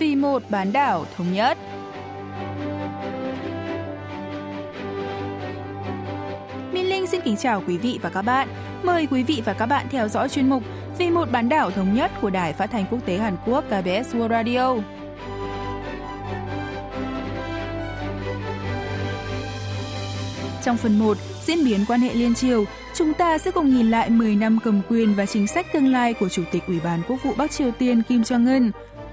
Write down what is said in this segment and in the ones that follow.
vì một bán đảo thống nhất. Minh Linh xin kính chào quý vị và các bạn. Mời quý vị và các bạn theo dõi chuyên mục Vì một bán đảo thống nhất của Đài Phát thanh Quốc tế Hàn Quốc KBS World Radio. Trong phần 1, diễn biến quan hệ liên triều, chúng ta sẽ cùng nhìn lại 10 năm cầm quyền và chính sách tương lai của Chủ tịch Ủy ban Quốc vụ Bắc Triều Tiên Kim Jong-un.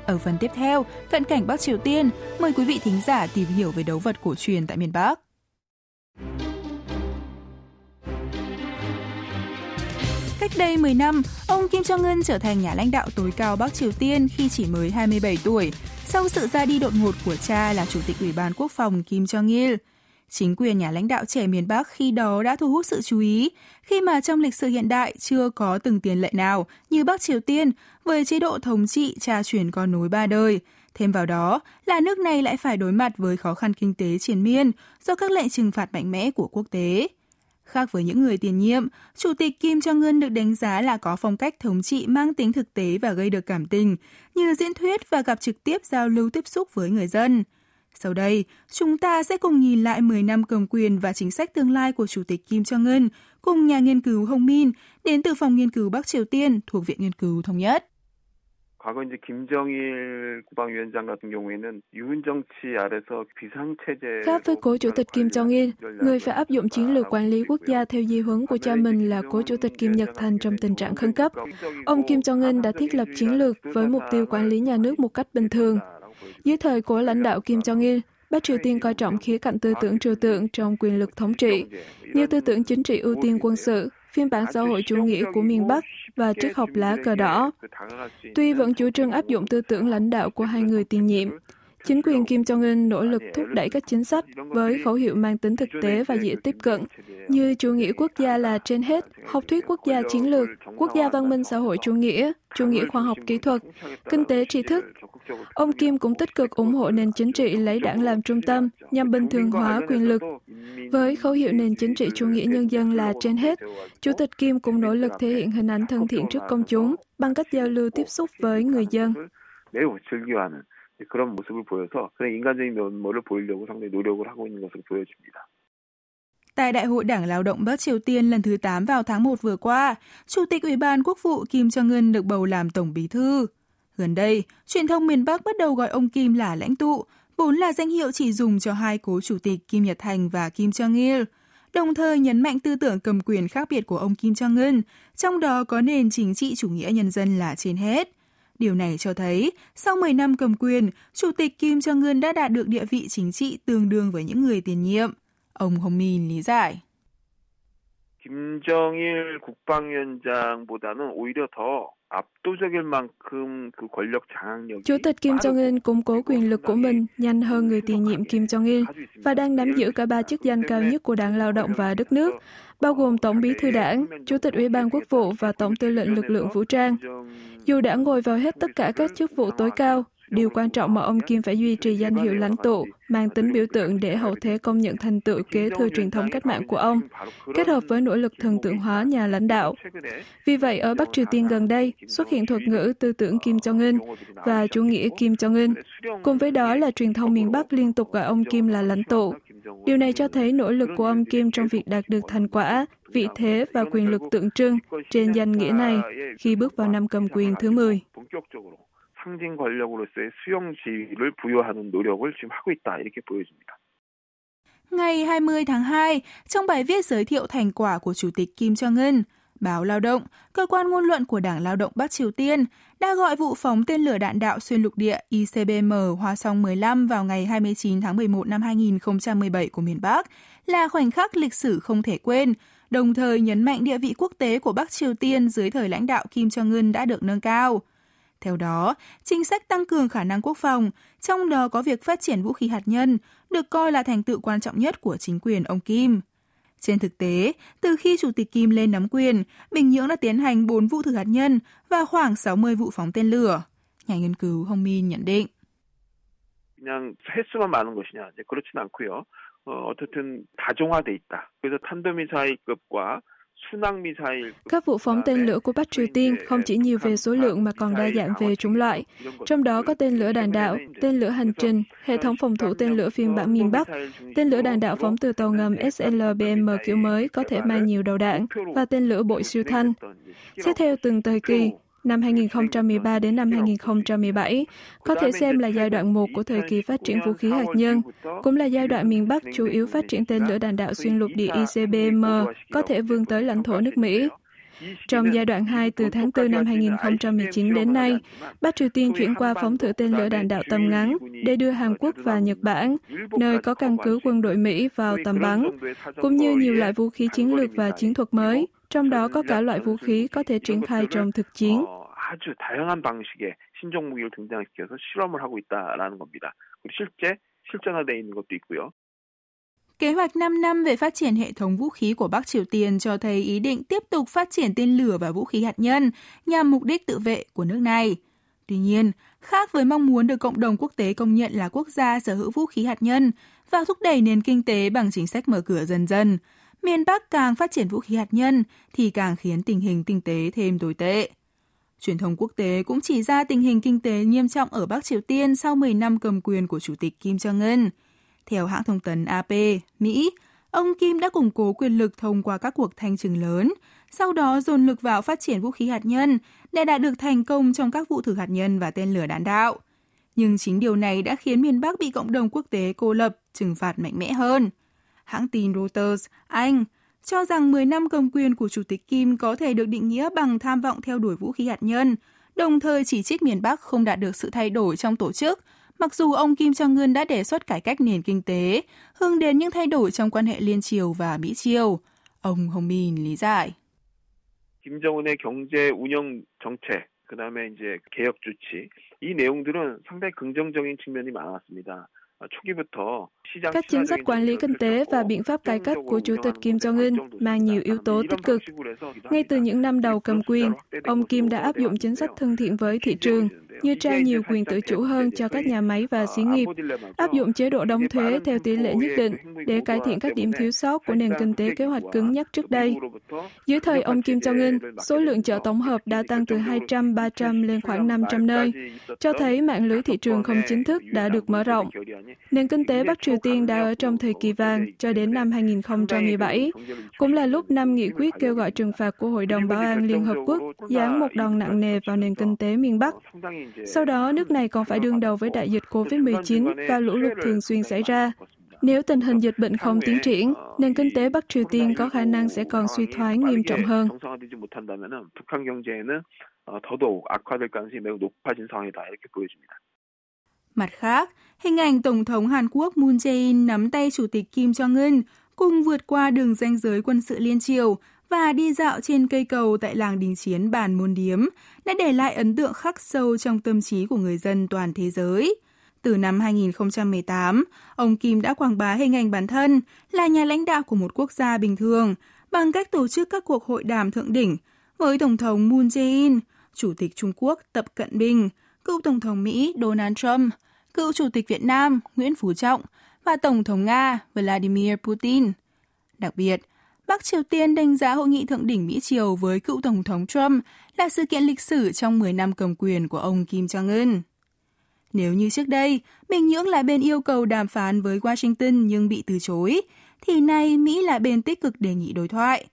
Ở phần tiếp theo, cận cảnh Bắc Triều Tiên, mời quý vị thính giả tìm hiểu về đấu vật cổ truyền tại miền Bắc. Cách đây 10 năm, ông Kim Jong-un trở thành nhà lãnh đạo tối cao Bắc Triều Tiên khi chỉ mới 27 tuổi, sau sự ra đi đột ngột của cha là Chủ tịch Ủy ban Quốc phòng Kim Jong-il. Chính quyền nhà lãnh đạo trẻ miền Bắc khi đó đã thu hút sự chú ý, khi mà trong lịch sử hiện đại chưa có từng tiền lệ nào như Bắc Triều Tiên với chế độ thống trị cha truyền con nối ba đời. Thêm vào đó là nước này lại phải đối mặt với khó khăn kinh tế triền miên do các lệnh trừng phạt mạnh mẽ của quốc tế. Khác với những người tiền nhiệm, Chủ tịch Kim Jong-un được đánh giá là có phong cách thống trị mang tính thực tế và gây được cảm tình, như diễn thuyết và gặp trực tiếp giao lưu tiếp xúc với người dân. Sau đây, chúng ta sẽ cùng nhìn lại 10 năm cầm quyền và chính sách tương lai của Chủ tịch Kim Jong-un cùng nhà nghiên cứu Hong Min đến từ Phòng Nghiên cứu Bắc Triều Tiên thuộc Viện Nghiên cứu Thống nhất. 과거 이제 김정일 국방위원장 같은 경우에는 유은 정치 아래서 비상 체제 Khác với cố chủ tịch Kim Jong Il, người phải áp dụng chiến lược quản lý quốc gia theo di huấn của cha mình là cố chủ tịch Kim Nhật Thành trong tình trạng khẩn cấp. Ông Kim Jong Un đã thiết lập chiến lược với mục tiêu quản lý nhà nước một cách bình thường. Dưới thời của lãnh đạo Kim Jong Il, Bắc Triều Tiên coi trọng khía cạnh tư tưởng trừu tượng trong quyền lực thống trị, như tư tưởng chính trị ưu tiên quân sự, phiên bản xã hội chủ nghĩa của miền Bắc và triết học lá cờ đỏ. Tuy vẫn chủ trương áp dụng tư tưởng lãnh đạo của hai người tiền nhiệm, chính quyền Kim Jong-un nỗ lực thúc đẩy các chính sách với khẩu hiệu mang tính thực tế và dễ tiếp cận, như chủ nghĩa quốc gia là trên hết, học thuyết quốc gia chiến lược, quốc gia văn minh xã hội chủ nghĩa, chủ nghĩa khoa học kỹ thuật, kinh tế tri thức. Ông Kim cũng tích cực ủng hộ nền chính trị lấy đảng làm trung tâm nhằm bình thường hóa quyền lực. Với khẩu hiệu nền chính trị chủ nghĩa nhân dân là trên hết, Chủ tịch Kim cũng nỗ lực thể hiện hình ảnh thân thiện trước công chúng bằng cách giao lưu tiếp xúc với người dân. 그런 모습을 보여서 그런 인간적인 면모를 보이려고 상당히 노력을 하고 있는 것으로 보여집니다. Tại Đại hội Đảng Lao động Bắc Triều Tiên lần thứ 8 vào tháng 1 vừa qua, Chủ tịch Ủy ban Quốc vụ Kim Jong-un được bầu làm Tổng bí thư. Gần đây, truyền thông miền Bắc bắt đầu gọi ông Kim là lãnh tụ, vốn là danh hiệu chỉ dùng cho hai cố chủ tịch Kim Nhật Thành và Kim Jong-il, đồng thời nhấn mạnh tư tưởng cầm quyền khác biệt của ông Kim Jong-un, trong đó có nền chính trị chủ nghĩa nhân dân là trên hết. Điều này cho thấy, sau 10 năm cầm quyền, Chủ tịch Kim Jong-un đã đạt được địa vị chính trị tương đương với những người tiền nhiệm. Ông Hồng Min lý giải. 김정일 국방위원장보다는 오히려 더 Chủ tịch Kim Jong-un củng cố quyền lực của mình nhanh hơn người tiền nhiệm Kim Jong-il và đang nắm giữ cả ba chức danh cao nhất của Đảng Lao động và đất nước, bao gồm Tổng bí thư đảng, Chủ tịch Ủy ban Quốc vụ và Tổng tư lệnh lực lượng vũ trang. Dù đã ngồi vào hết tất cả các chức vụ tối cao, Điều quan trọng mà ông Kim phải duy trì danh hiệu lãnh tụ, mang tính biểu tượng để hậu thế công nhận thành tựu kế thừa truyền thống cách mạng của ông, kết hợp với nỗ lực thần tượng hóa nhà lãnh đạo. Vì vậy, ở Bắc Triều Tiên gần đây xuất hiện thuật ngữ tư tưởng Kim Jong-un và chủ nghĩa Kim Jong-un. Cùng với đó là truyền thông miền Bắc liên tục gọi ông Kim là lãnh tụ. Điều này cho thấy nỗ lực của ông Kim trong việc đạt được thành quả, vị thế và quyền lực tượng trưng trên danh nghĩa này khi bước vào năm cầm quyền thứ 10. 상징 권력으로서의 수용 지위를 부여하는 노력을 지금 하고 있다 이렇게 보여집니다. Ngày 20 tháng 2, trong bài viết giới thiệu thành quả của Chủ tịch Kim Jong-un, Báo Lao động, cơ quan ngôn luận của Đảng Lao động Bắc Triều Tiên, đã gọi vụ phóng tên lửa đạn đạo xuyên lục địa ICBM Hoa Song 15 vào ngày 29 tháng 11 năm 2017 của miền Bắc là khoảnh khắc lịch sử không thể quên, đồng thời nhấn mạnh địa vị quốc tế của Bắc Triều Tiên dưới thời lãnh đạo Kim Jong-un đã được nâng cao. Theo đó, chính sách tăng cường khả năng quốc phòng, trong đó có việc phát triển vũ khí hạt nhân, được coi là thành tựu quan trọng nhất của chính quyền ông Kim. Trên thực tế, từ khi Chủ tịch Kim lên nắm quyền, Bình Nhưỡng đã tiến hành 4 vụ thử hạt nhân và khoảng 60 vụ phóng tên lửa. Nhà nghiên cứu Hong Min nhận định. 그냥 횟수만 많은 것이냐? 이제 그렇진 않고요. 어, 어쨌든 다종화돼 있다. 그래서 탄도미사일급과 các vụ phóng tên lửa của Bắc Triều Tiên không chỉ nhiều về số lượng mà còn đa dạng về chủng loại, trong đó có tên lửa đạn đạo, tên lửa hành trình, hệ thống phòng thủ tên lửa phiên bản miền Bắc, tên lửa đạn đạo phóng từ tàu ngầm SLBM kiểu mới có thể mang nhiều đầu đạn và tên lửa bội siêu thanh. Xét theo từng thời kỳ, năm 2013 đến năm 2017 có thể xem là giai đoạn một của thời kỳ phát triển vũ khí hạt nhân, cũng là giai đoạn miền Bắc chủ yếu phát triển tên lửa đạn đạo xuyên lục địa ICBM có thể vươn tới lãnh thổ nước Mỹ. Trong giai đoạn 2 từ tháng 4 năm 2019 đến nay, Bắc Triều Tiên chuyển qua phóng thử tên lửa đạn đạo tầm ngắn để đưa Hàn Quốc và Nhật Bản, nơi có căn cứ quân đội Mỹ vào tầm bắn, cũng như nhiều loại vũ khí chiến lược và chiến thuật mới, trong đó có cả loại vũ khí có thể triển khai trong thực chiến. 아주 다양한 방식의 신종 무기를 등장시켜서 실험을 하고 있다라는 겁니다. 그리고 실제 실전화되어 있는 것도 있고요. Kế hoạch 5 năm về phát triển hệ thống vũ khí của Bắc Triều Tiên cho thấy ý định tiếp tục phát triển tên lửa và vũ khí hạt nhân nhằm mục đích tự vệ của nước này. Tuy nhiên, khác với mong muốn được cộng đồng quốc tế công nhận là quốc gia sở hữu vũ khí hạt nhân và thúc đẩy nền kinh tế bằng chính sách mở cửa dần dần, miền Bắc càng phát triển vũ khí hạt nhân thì càng khiến tình hình kinh tế thêm tồi tệ. Truyền thông quốc tế cũng chỉ ra tình hình kinh tế nghiêm trọng ở Bắc Triều Tiên sau 10 năm cầm quyền của Chủ tịch Kim Jong-un. Theo hãng thông tấn AP, Mỹ, ông Kim đã củng cố quyền lực thông qua các cuộc thanh trừng lớn, sau đó dồn lực vào phát triển vũ khí hạt nhân để đạt được thành công trong các vụ thử hạt nhân và tên lửa đạn đạo. Nhưng chính điều này đã khiến miền Bắc bị cộng đồng quốc tế cô lập, trừng phạt mạnh mẽ hơn Hãng tin Reuters, Anh, cho rằng 10 năm cầm quyền của Chủ tịch Kim có thể được định nghĩa bằng tham vọng theo đuổi vũ khí hạt nhân, đồng thời chỉ trích miền Bắc không đạt được sự thay đổi trong tổ chức, mặc dù ông Kim Jong-un đã đề xuất cải cách nền kinh tế, hướng đến những thay đổi trong quan hệ liên triều và Mỹ triều. Ông Hồng Min lý giải. Kim Jong-un의 경제 운영 정책, 그다음에 이제 개혁 조치 이 내용들은 상당히 긍정적인 측면이 많았습니다. Các chính sách quản lý kinh tế và biện pháp cải cách của Chủ tịch Kim Jong-un mang nhiều yếu tố tích cực. Ngay từ những năm đầu cầm quyền, ông Kim đã áp dụng chính sách thân thiện với thị trường, như trao nhiều quyền tự chủ hơn cho các nhà máy và xí nghiệp, áp dụng chế độ đóng thuế theo tỷ lệ nhất định để cải thiện các điểm thiếu sót của nền kinh tế kế hoạch cứng nhắc trước đây. Dưới thời ông Kim Jong-un, số lượng chợ tổng hợp đã tăng từ 200-300 lên khoảng 500 nơi, cho thấy mạng lưới thị trường không chính thức đã được mở rộng. Nền kinh tế Bắc Triều Tiên đã ở trong thời kỳ vàng cho đến năm 2017, cũng là lúc năm nghị quyết kêu gọi trừng phạt của Hội đồng Bảo an Liên Hợp Quốc giáng một đòn nặng nề vào nền kinh tế miền Bắc. Sau đó, nước này còn phải đương đầu với đại dịch COVID-19 và lũ lụt thường xuyên xảy ra. Nếu tình hình dịch bệnh không tiến triển, nền kinh tế Bắc Triều Tiên có khả năng sẽ còn suy thoái nghiêm trọng hơn. Mặt khác, hình ảnh Tổng thống Hàn Quốc Moon Jae-in nắm tay Chủ tịch Kim Jong-un cùng vượt qua đường ranh giới quân sự liên triều và đi dạo trên cây cầu tại làng đình chiến Bản Môn Điếm đã để lại ấn tượng khắc sâu trong tâm trí của người dân toàn thế giới. Từ năm 2018, ông Kim đã quảng bá hình ảnh bản thân là nhà lãnh đạo của một quốc gia bình thường bằng cách tổ chức các cuộc hội đàm thượng đỉnh với Tổng thống Moon Jae-in, Chủ tịch Trung Quốc Tập Cận Bình, cựu Tổng thống Mỹ Donald Trump, cựu Chủ tịch Việt Nam Nguyễn Phú Trọng và Tổng thống Nga Vladimir Putin. Đặc biệt, Bắc Triều Tiên đánh giá hội nghị thượng đỉnh Mỹ Triều với cựu Tổng thống Trump là sự kiện lịch sử trong 10 năm cầm quyền của ông Kim Jong-un. Nếu như trước đây, Bình Nhưỡng là bên yêu cầu đàm phán với Washington nhưng bị từ chối, thì nay Mỹ là bên tích cực đề nghị đối thoại.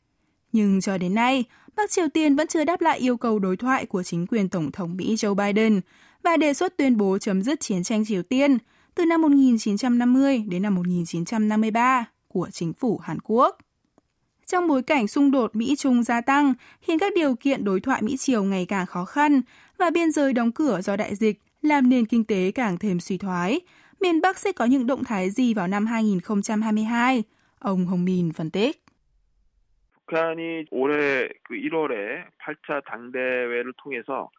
Nhưng cho đến nay, Bắc Triều Tiên vẫn chưa đáp lại yêu cầu đối thoại của chính quyền Tổng thống Mỹ Joe Biden và đề xuất tuyên bố chấm dứt chiến tranh Triều Tiên từ năm 1950 đến năm 1953 của chính phủ Hàn Quốc. Trong bối cảnh xung đột Mỹ-Trung gia tăng, khiến các điều kiện đối thoại Mỹ-Triều ngày càng khó khăn và biên giới đóng cửa do đại dịch làm nền kinh tế càng thêm suy thoái, miền Bắc sẽ có những động thái gì vào năm 2022? Ông Hồng Min phân tích. 북한이 올해 그 1월에 8차 당대회를 통해서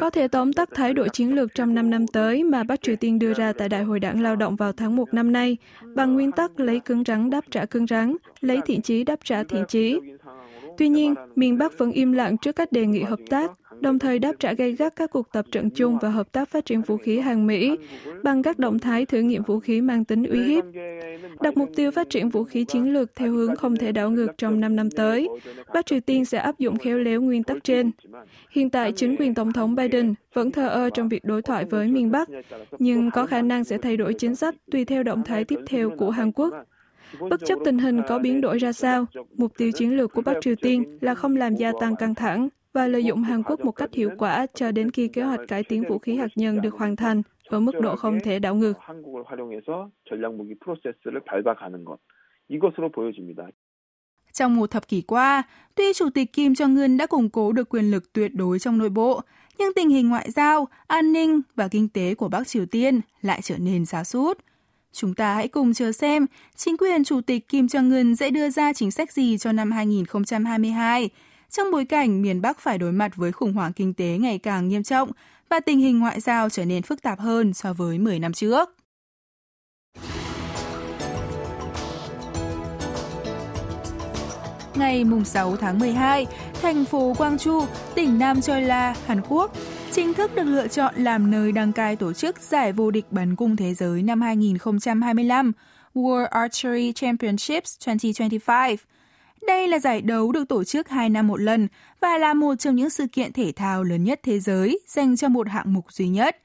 có thể tóm tắt thái độ chiến lược trong 5 năm tới mà Bắc Triều Tiên đưa ra tại Đại hội đảng lao động vào tháng 1 năm nay, bằng nguyên tắc lấy cứng rắn đáp trả cứng rắn, lấy thiện chí đáp trả thiện chí. Tuy nhiên, miền Bắc vẫn im lặng trước các đề nghị hợp tác, đồng thời đáp trả gay gắt các cuộc tập trận chung và hợp tác phát triển vũ khí hàng Mỹ bằng các động thái thử nghiệm vũ khí mang tính uy hiếp. Đặt mục tiêu phát triển vũ khí chiến lược theo hướng không thể đảo ngược trong 5 năm tới, Bắc Triều Tiên sẽ áp dụng khéo léo nguyên tắc trên. Hiện tại, chính quyền Tổng thống Biden vẫn thờ ơ trong việc đối thoại với miền Bắc, nhưng có khả năng sẽ thay đổi chính sách tùy theo động thái tiếp theo của Hàn Quốc. Bất chấp tình hình có biến đổi ra sao, mục tiêu chiến lược của Bắc Triều Tiên là không làm gia tăng căng thẳng và lợi dụng Hàn Quốc một cách hiệu quả cho đến khi kế hoạch cải tiến vũ khí hạt nhân được hoàn thành ở mức độ không thể đảo ngược. Trong một thập kỷ qua, tuy Chủ tịch Kim Jong-un đã củng cố được quyền lực tuyệt đối trong nội bộ, nhưng tình hình ngoại giao, an ninh và kinh tế của Bắc Triều Tiên lại trở nên xa sút Chúng ta hãy cùng chờ xem chính quyền Chủ tịch Kim Jong-un sẽ đưa ra chính sách gì cho năm 2022 trong bối cảnh miền Bắc phải đối mặt với khủng hoảng kinh tế ngày càng nghiêm trọng và tình hình ngoại giao trở nên phức tạp hơn so với 10 năm trước. Ngày 6 tháng 12, thành phố Gwangju, tỉnh Nam Cholla, Hàn Quốc, chính thức được lựa chọn làm nơi đăng cai tổ chức giải vô địch bắn cung thế giới năm 2025 World Archery Championships 2025. Đây là giải đấu được tổ chức 2 năm một lần và là một trong những sự kiện thể thao lớn nhất thế giới dành cho một hạng mục duy nhất.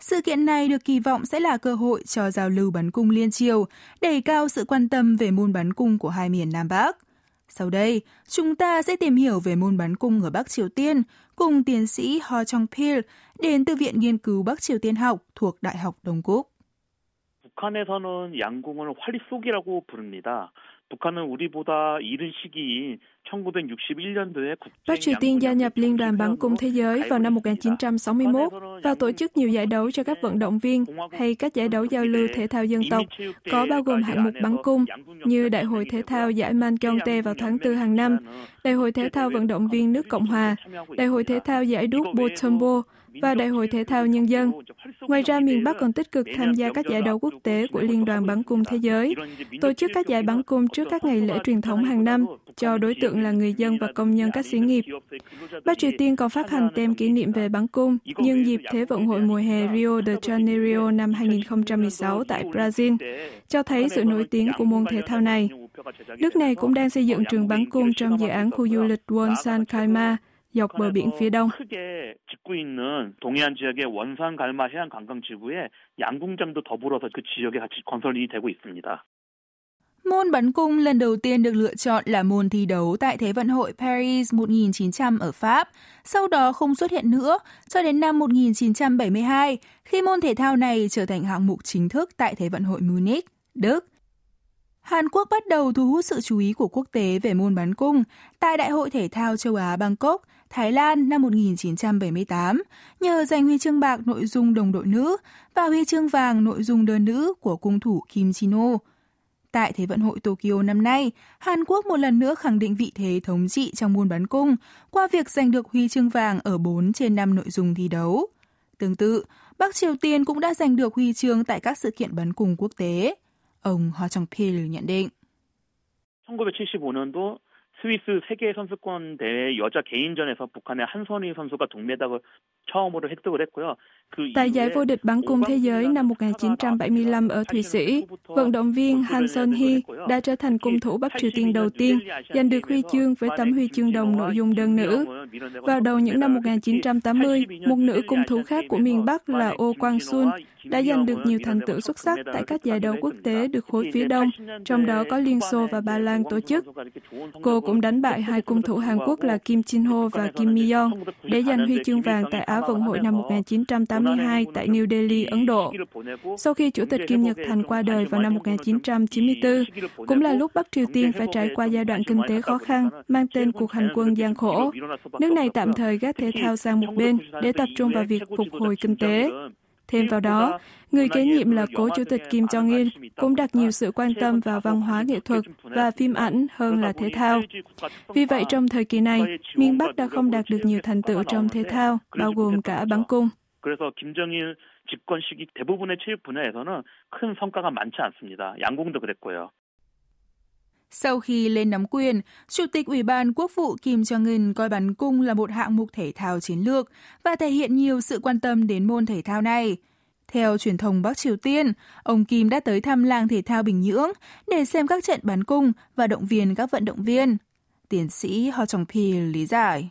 Sự kiện này được kỳ vọng sẽ là cơ hội cho giao lưu bắn cung liên triều, đẩy cao sự quan tâm về môn bắn cung của hai miền Nam Bắc. Sau đây, chúng ta sẽ tìm hiểu về môn bắn cung ở Bắc Triều Tiên cùng tiến sĩ Ho Chong Pil đến từ Viện Nghiên cứu Bắc Triều Tiên học thuộc Đại học Đông Quốc. 북한에서는 양궁을 활쏘기라고 부릅니다. 북한은 우리보다 이른 시기인 1961년도에 Bắc Triều Tiên gia nhập Liên đoàn bắn cung thế giới vào năm 1961 và tổ chức nhiều giải đấu cho các vận động viên hay các giải đấu giao lưu thể thao dân tộc, có bao gồm hạng mục bắn cung như Đại hội thể thao giải Mankyongdae vào tháng 4 hàng năm, Đại hội thể thao vận động viên nước Cộng hòa, Đại hội thể thao giải đúc Botombo, và Đại hội Thể thao Nhân dân. Ngoài ra, miền Bắc còn tích cực tham gia các giải đấu quốc tế của Liên đoàn bắn cung thế giới, tổ chức các giải bắn cung trước các ngày lễ truyền thống hàng năm cho đối tượng là người dân và công nhân các xí nghiệp. Bắc Triều Tiên còn phát hành tem kỷ niệm về bắn cung nhân dịp Thế vận hội mùa hè Rio de Janeiro năm 2016 tại Brazil, cho thấy sự nổi tiếng của môn thể thao này. Nước này cũng đang xây dựng trường bắn cung trong dự án khu du lịch Wonsan Kaima, dọc bờ biển phía đông. Môn bắn cung lần đầu tiên được lựa chọn là môn thi đấu tại Thế vận hội Paris 1900 ở Pháp, sau đó không xuất hiện nữa cho đến năm 1972 khi môn thể thao này trở thành hạng mục chính thức tại Thế vận hội Munich, Đức. Hàn Quốc bắt đầu thu hút sự chú ý của quốc tế về môn bắn cung tại Đại hội Thể thao châu Á Bangkok, Thái Lan năm 1978 nhờ giành huy chương bạc nội dung đồng đội nữ và huy chương vàng nội dung đơn nữ của cung thủ Kim Chino. Tại Thế vận hội Tokyo năm nay, Hàn Quốc một lần nữa khẳng định vị thế thống trị trong môn bắn cung qua việc giành được huy chương vàng ở 4 trên 5 nội dung thi đấu. Tương tự, Bắc Triều Tiên cũng đã giành được huy chương tại các sự kiện bắn cung quốc tế Ông Ho Chong Pil nhận định. 1975년도 스위스 세계 선수권 대회 여자 개인전에서 북한의 한선희 선수가 동메달을 처음으로 획득을 했고요. Tại giải vô địch bắn cung thế giới năm 1975 ở Thụy Sĩ, vận động viên Han Son Hee đã trở thành cung thủ Bắc Triều Tiên đầu tiên giành được huy chương với tấm huy chương đồng nội dung đơn nữ. Vào đầu những năm 1980, một nữ cung thủ khác của miền Bắc là Oh Kwang Sun đã giành được nhiều thành tựu xuất sắc tại các giải đấu quốc tế được khối phía Đông, trong đó có Liên Xô và Ba Lan tổ chức. Cô cũng đánh bại hai cung thủ Hàn Quốc là Kim Jin Ho và Kim Mi Young để giành huy chương vàng tại Á vận hội năm 1982 tại New Delhi, Ấn Độ. Sau khi Chủ tịch Kim Nhật Thành qua đời vào năm 1994, cũng là lúc Bắc Triều Tiên phải trải qua giai đoạn kinh tế khó khăn mang tên cuộc hành quân gian khổ. Nước này tạm thời gác thể thao sang một bên để tập trung vào việc phục hồi kinh tế. Thêm vào đó, người kế nhiệm là cố chủ tịch Kim Jong-il cũng đặt nhiều sự quan tâm vào văn hóa nghệ thuật và phim ảnh hơn là thể thao. Vì vậy, trong thời kỳ này, miền Bắc đã không đạt được nhiều thành tựu trong thể thao, bao gồm cả bắn cung. 그래서 김정일 집권 시기 대부분의 체육 분야에서는 큰 성과가 많지 않습니다. 양궁도 그랬고요. Sau khi lên nắm quyền, Chủ tịch Ủy ban Quốc vụ Kim Jong-un coi bắn cung là một hạng mục thể thao chiến lược và thể hiện nhiều sự quan tâm đến môn thể thao này. Theo truyền thông Bắc Triều Tiên, ông Kim đã tới thăm làng thể thao Bình Nhưỡng để xem các trận bắn cung và động viên các vận động viên. Tiến sĩ Ho Chong Pil lý giải.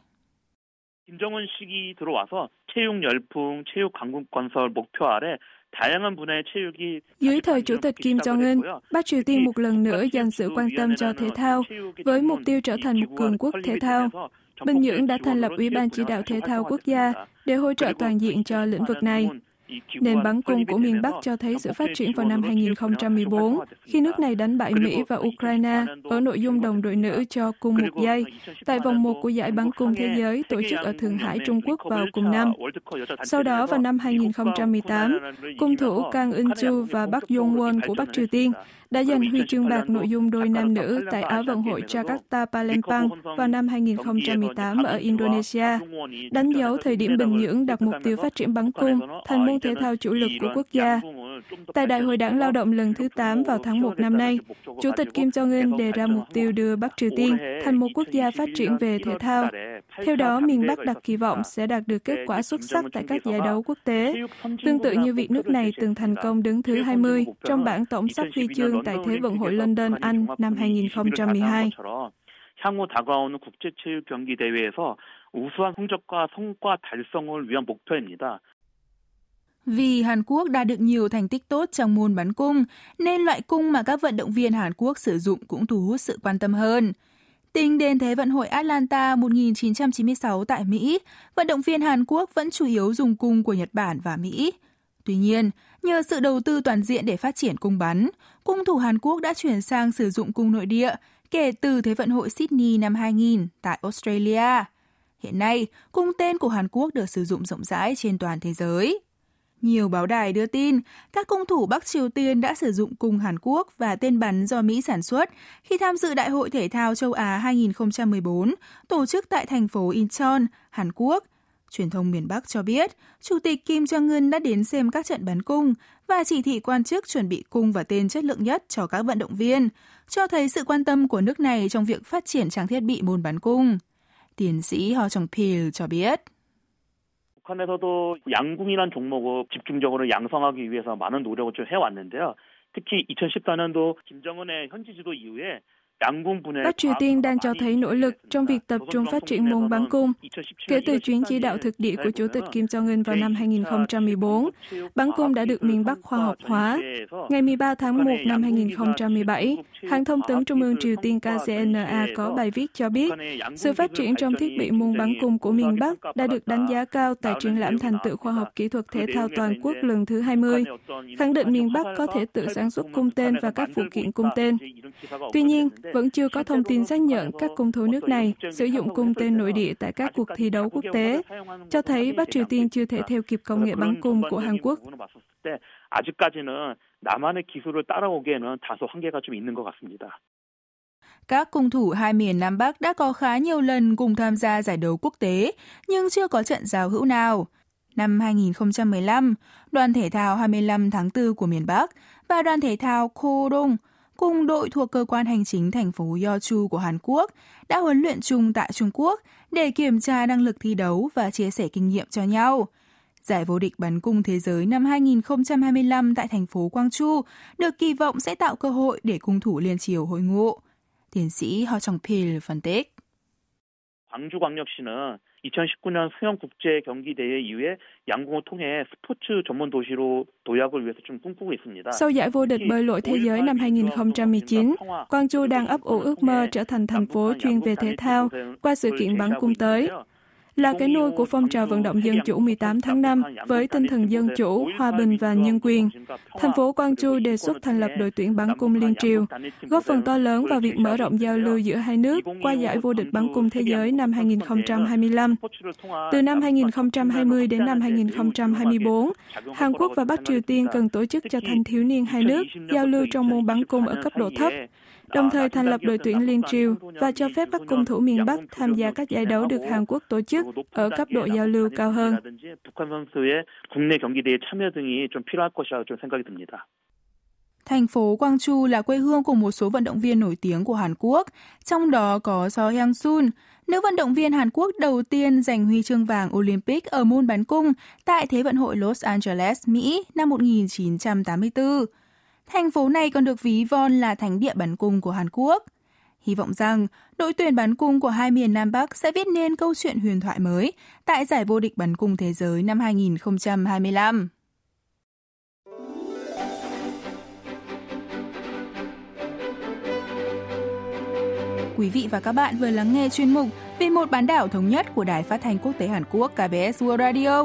김정은 식이 들어와서 체육 열풍, 체육 강국 건설 목표 아래 dưới thời Chủ tịch Kim Jong-un, Bắc Triều Tiên một lần nữa dành sự quan tâm cho thể thao, với mục tiêu trở thành một cường quốc thể thao. Bình Nhưỡng đã thành lập Ủy ban chỉ đạo thể thao quốc gia để hỗ trợ toàn diện cho lĩnh vực này. Nền bắn cung của miền Bắc cho thấy sự phát triển vào năm 2014, khi nước này đánh bại Mỹ và Ukraine ở nội dung đồng đội nữ cho cung một giây, tại vòng 1 của giải bắn cung thế giới tổ chức ở Thượng Hải, Trung Quốc vào cùng năm. Sau đó vào năm 2018, cung thủ Kang Eun-ju và Park Yong-won của Bắc Triều Tiên đã giành huy chương bạc nội dung đôi nam nữ tại Áo vận hội Jakarta Palembang vào năm 2018 ở Indonesia, đánh dấu thời điểm Bình Nhưỡng đặt mục tiêu phát triển bắn cung thành môn thể thao chủ lực của quốc gia. Tại Đại hội đảng lao động lần thứ 8 vào tháng 1 năm nay, Chủ tịch Kim Jong-un đề ra mục tiêu đưa Bắc Triều Tiên thành một quốc gia phát triển về thể thao. Theo đó, miền Bắc đặt kỳ vọng sẽ đạt được kết quả xuất sắc tại các giải đấu quốc tế, tương tự như việc nước này từng thành công đứng thứ 20 trong bảng tổng sắp huy chương tại Thế vận hội London, Anh năm 2012. 향후 다가오는 국제 체육 경기 대회에서 우수한 성적과 성과 달성을 위한 목표입니다. Vì Hàn Quốc đã được nhiều thành tích tốt trong môn bắn cung, nên loại cung mà các vận động viên Hàn Quốc sử dụng cũng thu hút sự quan tâm hơn. Tính đến Thế vận hội Atlanta 1996 tại Mỹ, vận động viên Hàn Quốc vẫn chủ yếu dùng cung của Nhật Bản và Mỹ. Tuy nhiên, nhờ sự đầu tư toàn diện để phát triển cung bắn, cung thủ Hàn Quốc đã chuyển sang sử dụng cung nội địa kể từ Thế vận hội Sydney năm 2000 tại Australia. Hiện nay, cung tên của Hàn Quốc được sử dụng rộng rãi trên toàn thế giới. Nhiều báo đài đưa tin, các cung thủ Bắc Triều Tiên đã sử dụng cung Hàn Quốc và tên bắn do Mỹ sản xuất khi tham dự Đại hội Thể thao châu Á 2014 tổ chức tại thành phố Incheon, Hàn Quốc. Truyền thông miền Bắc cho biết, Chủ tịch Kim Jong-un đã đến xem các trận bắn cung và chỉ thị quan chức chuẩn bị cung và tên chất lượng nhất cho các vận động viên, cho thấy sự quan tâm của nước này trong việc phát triển trang thiết bị môn bắn cung. Tiến sĩ Ho Chong Pil cho biết. 북한에서도 양궁이란 종목을 집중적으로 양성하기 위해서 많은 노력을 좀 해왔는데요. 특히 2014년도 김정은의 현지 지도 이후에 Bắc Triều Tiên đang cho thấy nỗ lực trong việc tập trung phát triển môn bắn cung. Kể từ chuyến chỉ đạo thực địa của Chủ tịch Kim Jong-un vào năm 2014, bắn cung đã được miền Bắc khoa học hóa. Ngày 13 tháng 1 năm 2017, hãng thông tấn Trung ương Triều Tiên KCNA có bài viết cho biết, sự phát triển trong thiết bị môn bắn cung của miền Bắc đã được đánh giá cao tại triển lãm thành tựu khoa học kỹ thuật thể thao toàn quốc lần thứ 20, khẳng định miền Bắc có thể tự sản xuất cung tên và các phụ kiện cung tên. Tuy nhiên, vẫn chưa có thông tin xác nhận các cung thủ nước này sử dụng cung tên nội địa tại các cuộc thi đấu quốc tế, cho thấy Bắc Triều Tiên chưa thể theo kịp công nghệ bắn cung của Hàn Quốc. Các cung thủ hai miền Nam Bắc đã có khá nhiều lần cùng tham gia giải đấu quốc tế, nhưng chưa có trận giao hữu nào. Năm 2015, đoàn thể thao 25 tháng 4 của miền Bắc và đoàn thể thao Kodong cùng đội thuộc cơ quan hành chính thành phố Yeoju của Hàn Quốc đã huấn luyện chung tại Trung Quốc để kiểm tra năng lực thi đấu và chia sẻ kinh nghiệm cho nhau. Giải vô địch bắn cung thế giới năm 2025 tại thành phố Gwangju được kỳ vọng sẽ tạo cơ hội để cung thủ liên triều hội ngộ. Tiến sĩ Ho Chong Pil phân tích. 광주광역시는 2019년 수영 국제 경기 대회 이후에 양궁을 통해 스포츠 전문 도시로 도약을 위해서 좀 꿈꾸고 있습니다. Sau giải vô địch bơi lội thế giới năm 2019, Gwangju đang ấp ủ ước mơ trở thành thành phố chuyên về thể thao qua sự kiện bắn cung tới là cái nôi của phong trào vận động dân chủ 18 tháng 5 với tinh thần dân chủ, hòa bình và nhân quyền. Thành phố Quang Chu đề xuất thành lập đội tuyển bắn cung liên triều, góp phần to lớn vào việc mở rộng giao lưu giữa hai nước qua giải vô địch bắn cung thế giới năm 2025. Từ năm 2020 đến năm 2024, Hàn Quốc và Bắc Triều Tiên cần tổ chức cho thanh thiếu niên hai nước giao lưu trong môn bắn cung ở cấp độ thấp, đồng thời thành lập đội tuyển liên triều và cho phép các cung thủ miền Bắc tham gia các giải đấu được Hàn Quốc tổ chức ở cấp độ giao lưu cao hơn. Thành phố Gwangju là quê hương của một số vận động viên nổi tiếng của Hàn Quốc, trong đó có So Hyang Sun, nữ vận động viên Hàn Quốc đầu tiên giành huy chương vàng Olympic ở môn bắn cung tại Thế vận hội Los Angeles, Mỹ năm 1984. Thành phố này còn được ví von là thánh địa bắn cung của Hàn Quốc. Hy vọng rằng, đội tuyển bắn cung của hai miền Nam Bắc sẽ viết nên câu chuyện huyền thoại mới tại giải vô địch bắn cung thế giới năm 2025. Quý vị và các bạn vừa lắng nghe chuyên mục Vì một bán đảo thống nhất của Đài Phát thanh Quốc tế Hàn Quốc KBS World Radio.